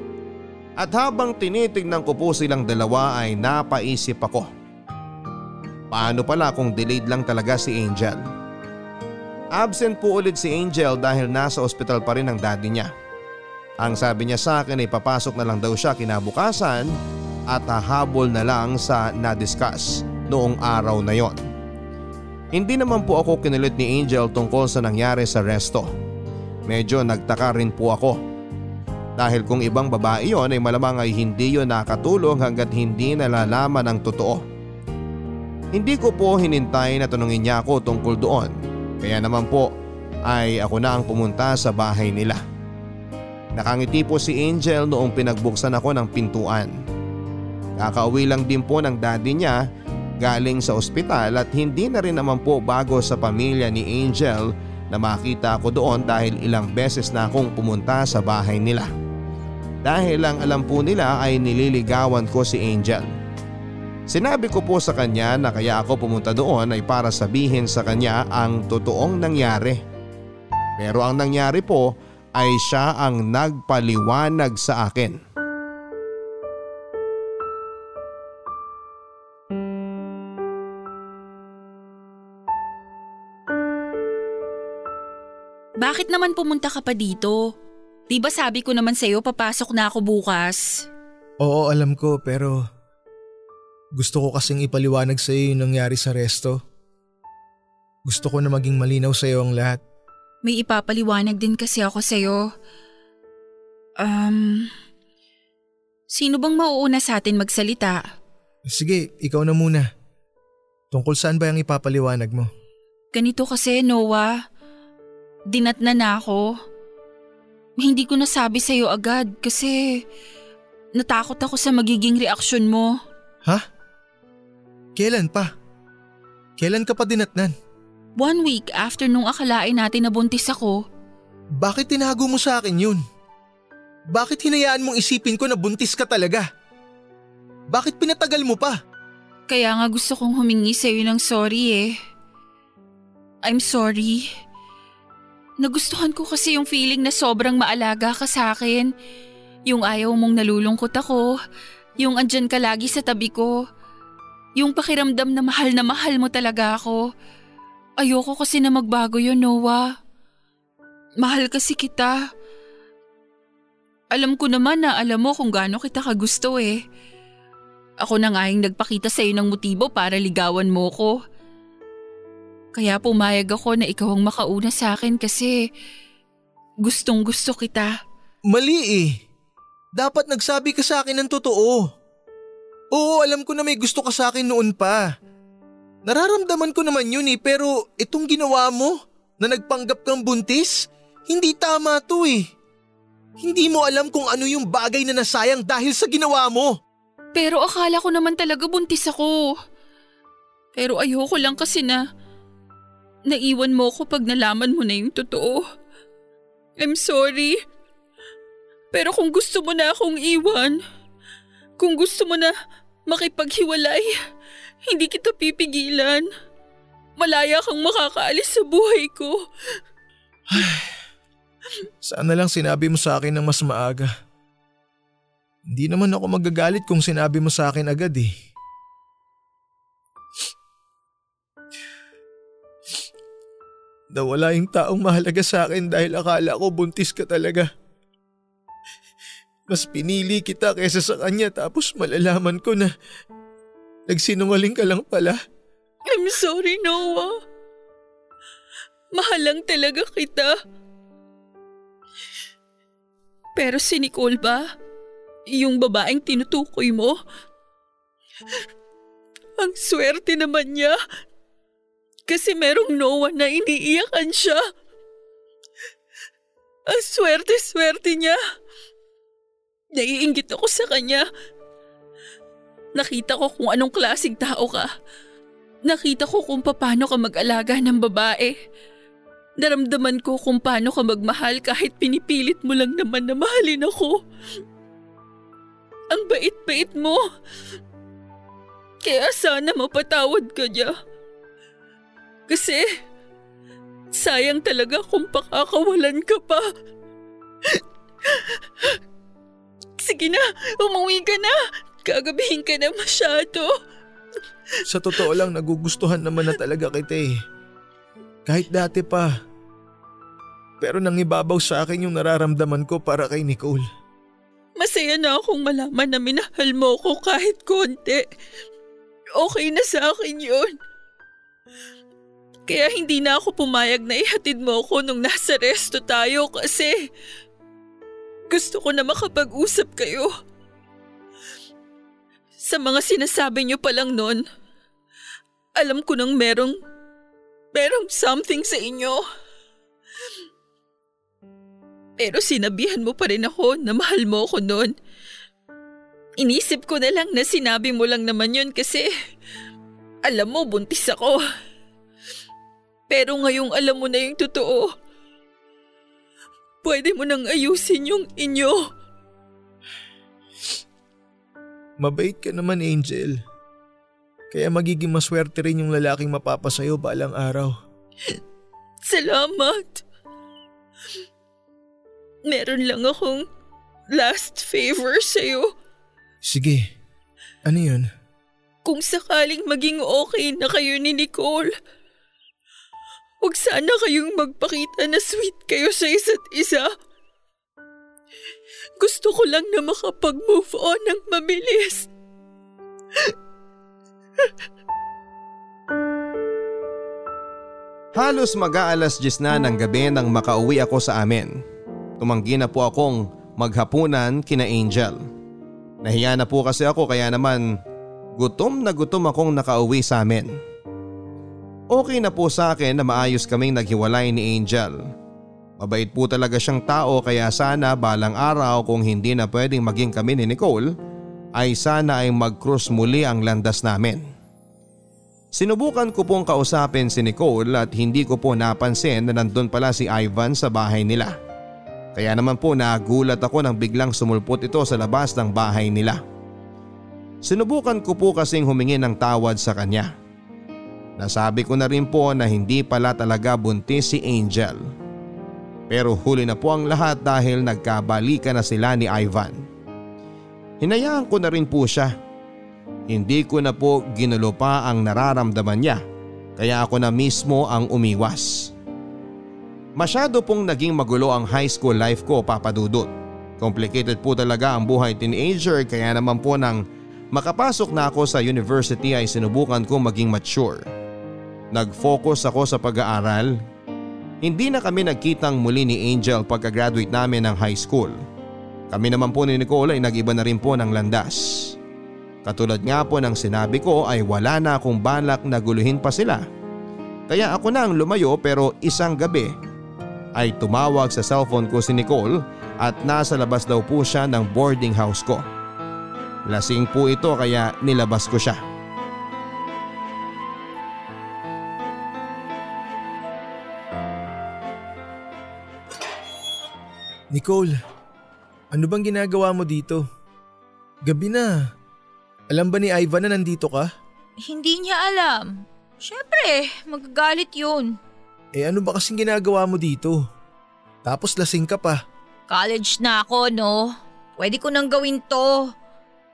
At habang tinitignan ko po silang dalawa ay napaisip ako. Paano pala kung delayed lang talaga si Angel? Absent po ulit si Angel dahil nasa ospital pa rin ang daddy niya. Ang sabi niya sa akin ay papasok na lang daw siya kinabukasan at hahabol na lang sa na-discuss noong araw na yon. Hindi naman po ako kinulit ni Angel tungkol sa nangyari sa resto. Medyo nagtaka rin po ako. Dahil kung ibang babae yon ay malamang ay hindi yon nakatulong hanggat hindi nalalaman ang totoo. Hindi ko po hinintay na tanungin niya ako tungkol doon. Kaya naman po ay ako na ang pumunta sa bahay nila. Nakangiti po si Angel noong pinagbuksan ako ng pintuan. Kakauwi lang din po ng daddy niya galing sa ospital at hindi na rin naman po bago sa pamilya ni Angel na makita ako doon dahil ilang beses na akong pumunta sa bahay nila. Dahil ang alam po nila ay nililigawan ko si Angel. Sinabi ko po sa kanya na kaya ako pumunta doon ay para sabihin sa kanya ang totoong nangyari. Pero ang nangyari po ay siya ang nagpaliwanag sa akin. Bakit naman pumunta ka pa dito? Di ba sabi ko naman sa'yo papasok na ako bukas? Oo, alam ko pero gusto ko kasing ipaliwanag sa iyo yung nangyari sa resto. Gusto ko na maging malinaw sa iyo ang lahat. May ipapaliwanag din kasi ako sa'yo. Um, sino bang mauuna sa atin magsalita? Sige, ikaw na muna. Tungkol saan ba yung ipapaliwanag mo? Ganito kasi, Noah. Dinatna na ako. Hindi ko nasabi sa'yo agad kasi natakot ako sa magiging reaksyon mo. Ha? Kailan pa? Kailan ka pa dinatnan? One week after nung akalain natin na buntis ako. Bakit tinago mo sa akin yun? Bakit hinayaan mong isipin ko na buntis ka talaga? Bakit pinatagal mo pa? Kaya nga gusto kong humingi sa'yo ng sorry eh. I'm sorry. Nagustuhan ko kasi yung feeling na sobrang maalaga ka sa akin. Yung ayaw mong nalulungkot ako. Yung andyan ka lagi sa tabi ko. Yung pakiramdam na mahal na mahal mo talaga ako. Ayoko kasi na magbago yun, Noah. Mahal kasi kita. Alam ko naman na alam mo kung gaano kita kagusto eh. Ako na nga yung nagpakita sa'yo ng motibo para ligawan mo ko. Kaya pumayag ako na ikaw ang makauna sa akin kasi gustong gusto kita. Mali eh. Dapat nagsabi ka sa akin ng totoo. Oo, alam ko na may gusto ka sa akin noon pa. Nararamdaman ko naman yun eh pero itong ginawa mo na nagpanggap kang buntis, hindi tama to eh. Hindi mo alam kung ano yung bagay na nasayang dahil sa ginawa mo. Pero akala ko naman talaga buntis ako. Pero ayoko lang kasi na Naiwan mo ko pag nalaman mo na yung totoo. I'm sorry. Pero kung gusto mo na akong iwan, kung gusto mo na makipaghiwalay, hindi kita pipigilan. Malaya kang makakaalis sa buhay ko. [SIGHS] Sana lang sinabi mo sa akin ng mas maaga. Hindi naman ako magagalit kung sinabi mo sa akin agad eh. Nawala yung taong mahalaga sa akin dahil akala ko buntis ka talaga. Mas pinili kita kaysa sa kanya tapos malalaman ko na nagsinungaling ka lang pala. I'm sorry, Noah. Mahal lang talaga kita. Pero si Nicole ba? Yung babaeng tinutukoy mo? Ang swerte naman niya kasi merong Noah na iniiyakan siya. Ang swerte-swerte niya. Naiingit ako sa kanya. Nakita ko kung anong klaseng tao ka. Nakita ko kung paano ka mag-alaga ng babae. Naramdaman ko kung paano ka magmahal kahit pinipilit mo lang naman na mahalin ako. Ang bait-bait mo. Kaya sana mapatawad ka niya. Kasi sayang talaga kung pakakawalan ka pa. Sige na, umuwi ka na. Gagabihin ka na masyado. Sa totoo lang, nagugustuhan naman na talaga kita eh. Kahit dati pa. Pero nang ibabaw sa akin yung nararamdaman ko para kay Nicole. Masaya na akong malaman na minahal mo ko kahit konti. Okay na sa akin yun. Kaya hindi na ako pumayag na ihatid mo ako nung nasa resto tayo kasi gusto ko na makapag-usap kayo. Sa mga sinasabi niyo pa lang noon, alam ko nang merong, merong something sa inyo. Pero sinabihan mo pa rin ako na mahal mo ako noon. Inisip ko na lang na sinabi mo lang naman yun kasi alam mo buntis ako. Pero ngayong alam mo na yung totoo, pwede mo nang ayusin yung inyo. Mabait ka naman, Angel. Kaya magiging maswerte rin yung lalaking mapapasayo balang araw. Salamat. Meron lang akong last favor sa'yo. Sige, ano yun? Kung sakaling maging okay na kayo ni Nicole, huwag sana kayong magpakita na sweet kayo sa isa't isa. Gusto ko lang na makapag-move on ng mabilis. Halos mag-aalas 10 na ng gabi nang makauwi ako sa amin. Tumanggi na po akong maghapunan kina Angel. Nahiya na po kasi ako kaya naman gutom na gutom akong nakauwi sa amin. Okay na po sa akin na maayos kaming naghiwalay ni Angel. Mabait po talaga siyang tao kaya sana balang araw kung hindi na pwedeng maging kami ni Nicole ay sana ay mag-cross muli ang landas namin. Sinubukan ko pong kausapin si Nicole at hindi ko po napansin na nandun pala si Ivan sa bahay nila. Kaya naman po nagulat ako nang biglang sumulpot ito sa labas ng bahay nila. Sinubukan ko po kasing humingi ng tawad sa kanya. Nasabi ko na rin po na hindi pala talaga buntis si Angel. Pero huli na po ang lahat dahil nagkabalikan na sila ni Ivan. Hinayaan ko na rin po siya hindi ko na po ginulo pa ang nararamdaman niya kaya ako na mismo ang umiwas. Masyado pong naging magulo ang high school life ko papadudot. Complicated po talaga ang buhay teenager kaya naman po nang makapasok na ako sa university ay sinubukan ko maging mature. Nag-focus ako sa pag-aaral. Hindi na kami nagkitang muli ni Angel pagka-graduate namin ng high school. Kami naman po ni Nicole ay nag-iba na rin po ng landas. Katulad nga po ng sinabi ko ay wala na akong balak na guluhin pa sila. Kaya ako na ang lumayo pero isang gabi ay tumawag sa cellphone ko si Nicole at nasa labas daw po siya ng boarding house ko. Lasing po ito kaya nilabas ko siya. Nicole, ano bang ginagawa mo dito? Gabi na. Alam ba ni Ivan na nandito ka? Hindi niya alam. Siyempre, magagalit yun. Eh ano ba kasing ginagawa mo dito? Tapos lasing ka pa. College na ako, no? Pwede ko nang gawin to.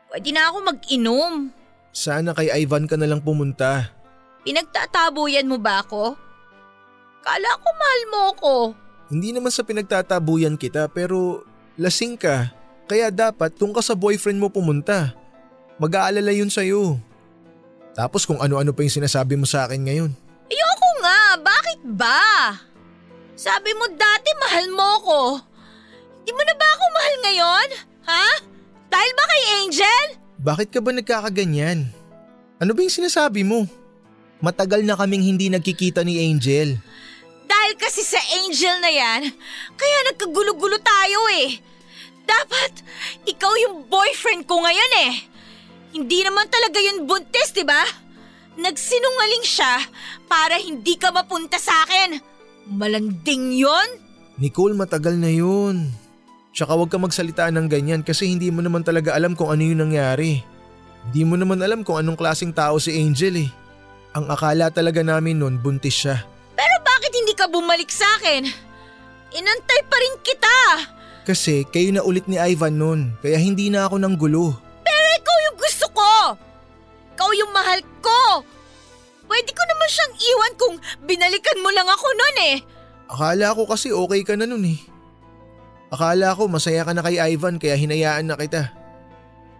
Pwede na ako mag-inom. Sana kay Ivan ka na lang pumunta. Pinagtatabuyan mo ba ako? Kala ko mahal mo ako. Hindi naman sa pinagtatabuyan kita pero lasing ka. Kaya dapat kung ka sa boyfriend mo pumunta. Mag-aalala yun sa'yo. Tapos kung ano-ano pa yung sinasabi mo sa akin ngayon. Ayoko nga, bakit ba? Sabi mo dati mahal mo ko. Hindi mo na ba ako mahal ngayon? Ha? Dahil ba kay Angel? Bakit ka ba nagkakaganyan? Ano ba yung sinasabi mo? Matagal na kaming hindi nagkikita ni Angel. Dahil kasi sa Angel na yan, kaya nagkagulo-gulo tayo eh. Dapat ikaw yung boyfriend ko ngayon eh. Hindi naman talaga yun buntis, di ba? Nagsinungaling siya para hindi ka mapunta sa akin. Malanding yon? Nicole, matagal na yun. Tsaka huwag ka magsalita ng ganyan kasi hindi mo naman talaga alam kung ano yung nangyari. Hindi mo naman alam kung anong klaseng tao si Angel eh. Ang akala talaga namin noon buntis siya. Ka bumalik sa akin? Inantay pa rin kita. Kasi kayo na ulit ni Ivan noon kaya hindi na ako nang gulo. Pero ikaw yung gusto ko. Ikaw yung mahal ko. Pwede ko naman siyang iwan kung binalikan mo lang ako noon eh. Akala ko kasi okay ka na nun eh. Akala ko masaya ka na kay Ivan kaya hinayaan na kita.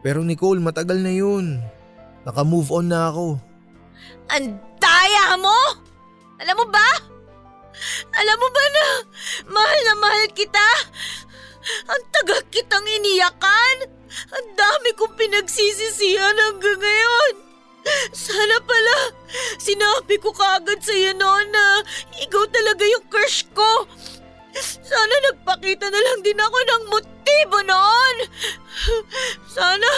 Pero Nicole, matagal na yun. Naka-move on na ako. Ang daya mo! Alam mo ba? Alam mo ba na mahal na mahal kita? Ang tagal kitang iniyakan. Ang dami kong pinagsisisihan hanggang ngayon. Sana pala, sinabi ko kaagad sa iyo noon na ikaw talaga yung crush ko. Sana nagpakita na lang din ako ng motibo noon. Sana,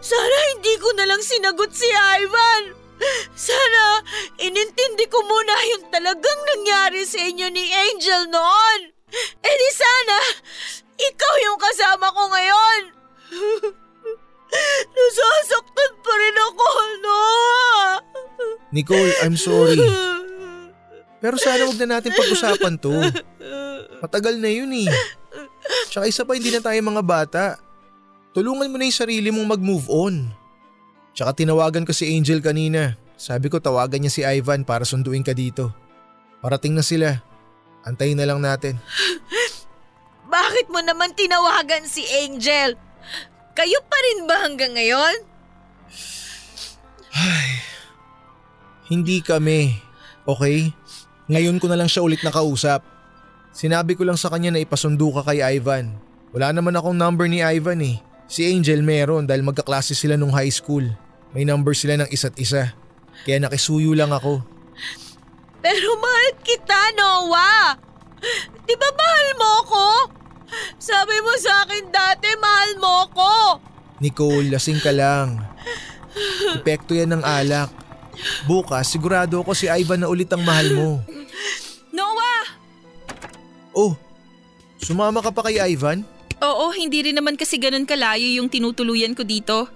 sana hindi ko na lang sinagot si Ivan. [LAUGHS] Sana inintindi ko muna yung talagang nangyari sa inyo ni Angel noon. Eh di sana, ikaw yung kasama ko ngayon. [LAUGHS] Nasasaktan pa rin ako, Noah. Nicole, I'm sorry. [LAUGHS] Pero sana wag na natin pag-usapan to. Matagal na yun eh. Tsaka isa pa hindi na tayo mga bata. Tulungan mo na yung sarili mong mag-move on. Tsaka tinawagan ko si Angel kanina. Sabi ko tawagan niya si Ivan para sunduin ka dito. Parating na sila. Antayin na lang natin. [LAUGHS] Bakit mo naman tinawagan si Angel? Kayo pa rin ba hanggang ngayon? Hindi kami. Okay? Ngayon ko na lang siya ulit nakausap. Sinabi ko lang sa kanya na ipasundo ka kay Ivan. Wala naman akong number ni Ivan eh. Si Angel meron dahil magkaklase sila nung high school. May number sila ng isa't isa. Kaya nakisuyo lang ako. Pero mahal kita, Noah! Di ba mahal mo ko? Sabi mo sa akin dati, mahal mo ko! Nicole, lasing ka lang. Epekto yan ng alak. Bukas, sigurado ako si Ivan na ulit ang mahal mo. Noah! Oh, sumama ka pa kay Ivan? Oo, hindi rin naman kasi ganun kalayo yung tinutuluyan ko dito.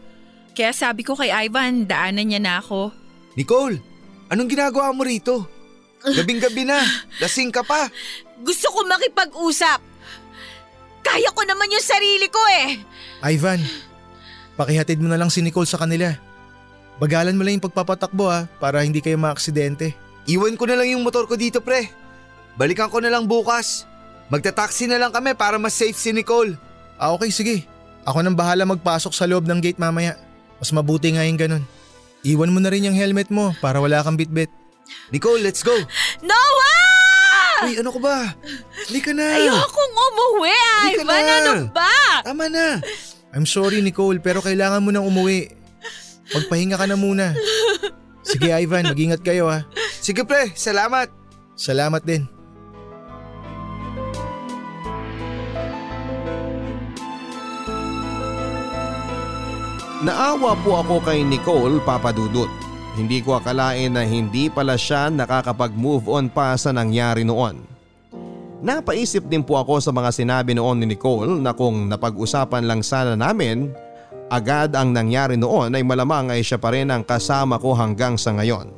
Kaya sabi ko kay Ivan, daanan niya na ako. Nicole, anong ginagawa mo rito? Gabing-gabi na, [LAUGHS] lasing ka pa. Gusto ko makipag-usap. Kaya ko naman yung sarili ko eh. Ivan, pakihatid mo na lang si Nicole sa kanila. Bagalan mo lang yung pagpapatakbo ha, para hindi kayo maaksidente. Iwan ko na lang yung motor ko dito pre. Balikan ko na lang bukas. Magta-taxi na lang kami para mas safe si Nicole. Ah okay, sige. Ako nang bahala magpasok sa loob ng gate mamaya. Mas mabuti nga yung ganun. Iwan mo na rin yung helmet mo para wala kang bitbit. Nicole, let's go. Noah! Uy, ano ko ba? Hindi ka na. Ayokong umuwi, ka Ivan. na. Ano ba? Tama na. I'm sorry Nicole pero kailangan mo nang umuwi. Magpahinga ka na muna. Sige Ivan, mag-ingat kayo ha. Sige pre, salamat. Salamat din. Naawa po ako kay Nicole Papadudut. Hindi ko akalain na hindi pala siya nakakapag-move on pa sa nangyari noon. Napaisip din po ako sa mga sinabi noon ni Nicole na kung napag-usapan lang sana namin, agad ang nangyari noon ay malamang ay siya pa rin ang kasama ko hanggang sa ngayon.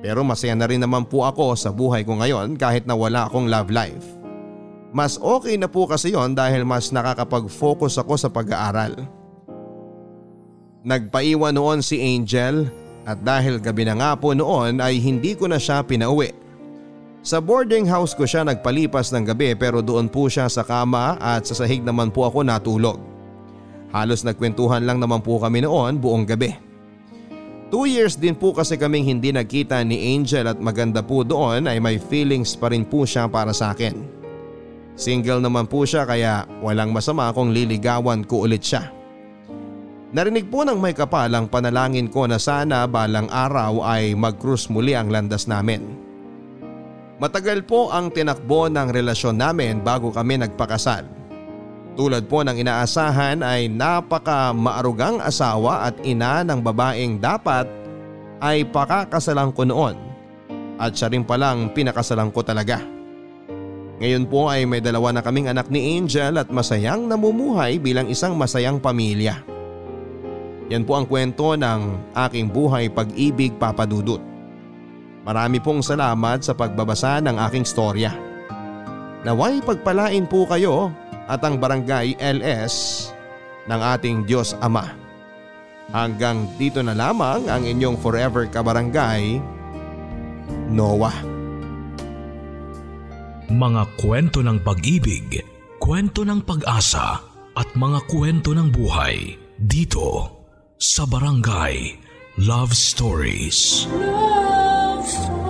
Pero masaya na rin naman po ako sa buhay ko ngayon kahit na wala akong love life. Mas okay na po kasi yon dahil mas nakakapag-focus ako sa pag-aaral. Nagpaiwan noon si Angel at dahil gabi na nga po noon ay hindi ko na siya pinauwi. Sa boarding house ko siya nagpalipas ng gabi pero doon po siya sa kama at sa sahig naman po ako natulog. Halos nagkwentuhan lang naman po kami noon buong gabi. Two years din po kasi kaming hindi nagkita ni Angel at maganda po doon ay may feelings pa rin po siya para sa akin. Single naman po siya kaya walang masama kung liligawan ko ulit siya. Narinig po ng may kapalang panalangin ko na sana balang araw ay mag-cruise muli ang landas namin. Matagal po ang tinakbo ng relasyon namin bago kami nagpakasal. Tulad po ng inaasahan ay napaka maarugang asawa at ina ng babaeng dapat ay pakakasalan ko noon at siya rin palang pinakasalan ko talaga. Ngayon po ay may dalawa na kaming anak ni Angel at masayang namumuhay bilang isang masayang pamilya. Yan po ang kwento ng aking buhay pag-ibig papadudot. Marami pong salamat sa pagbabasa ng aking storya. Naway pagpalain po kayo at ang barangay LS ng ating Diyos Ama. Hanggang dito na lamang ang inyong forever kabarangay, Noah. Mga kwento ng pag-ibig, kwento ng pag-asa at mga kwento ng buhay dito sa Barangay Love Stories. Love Stories.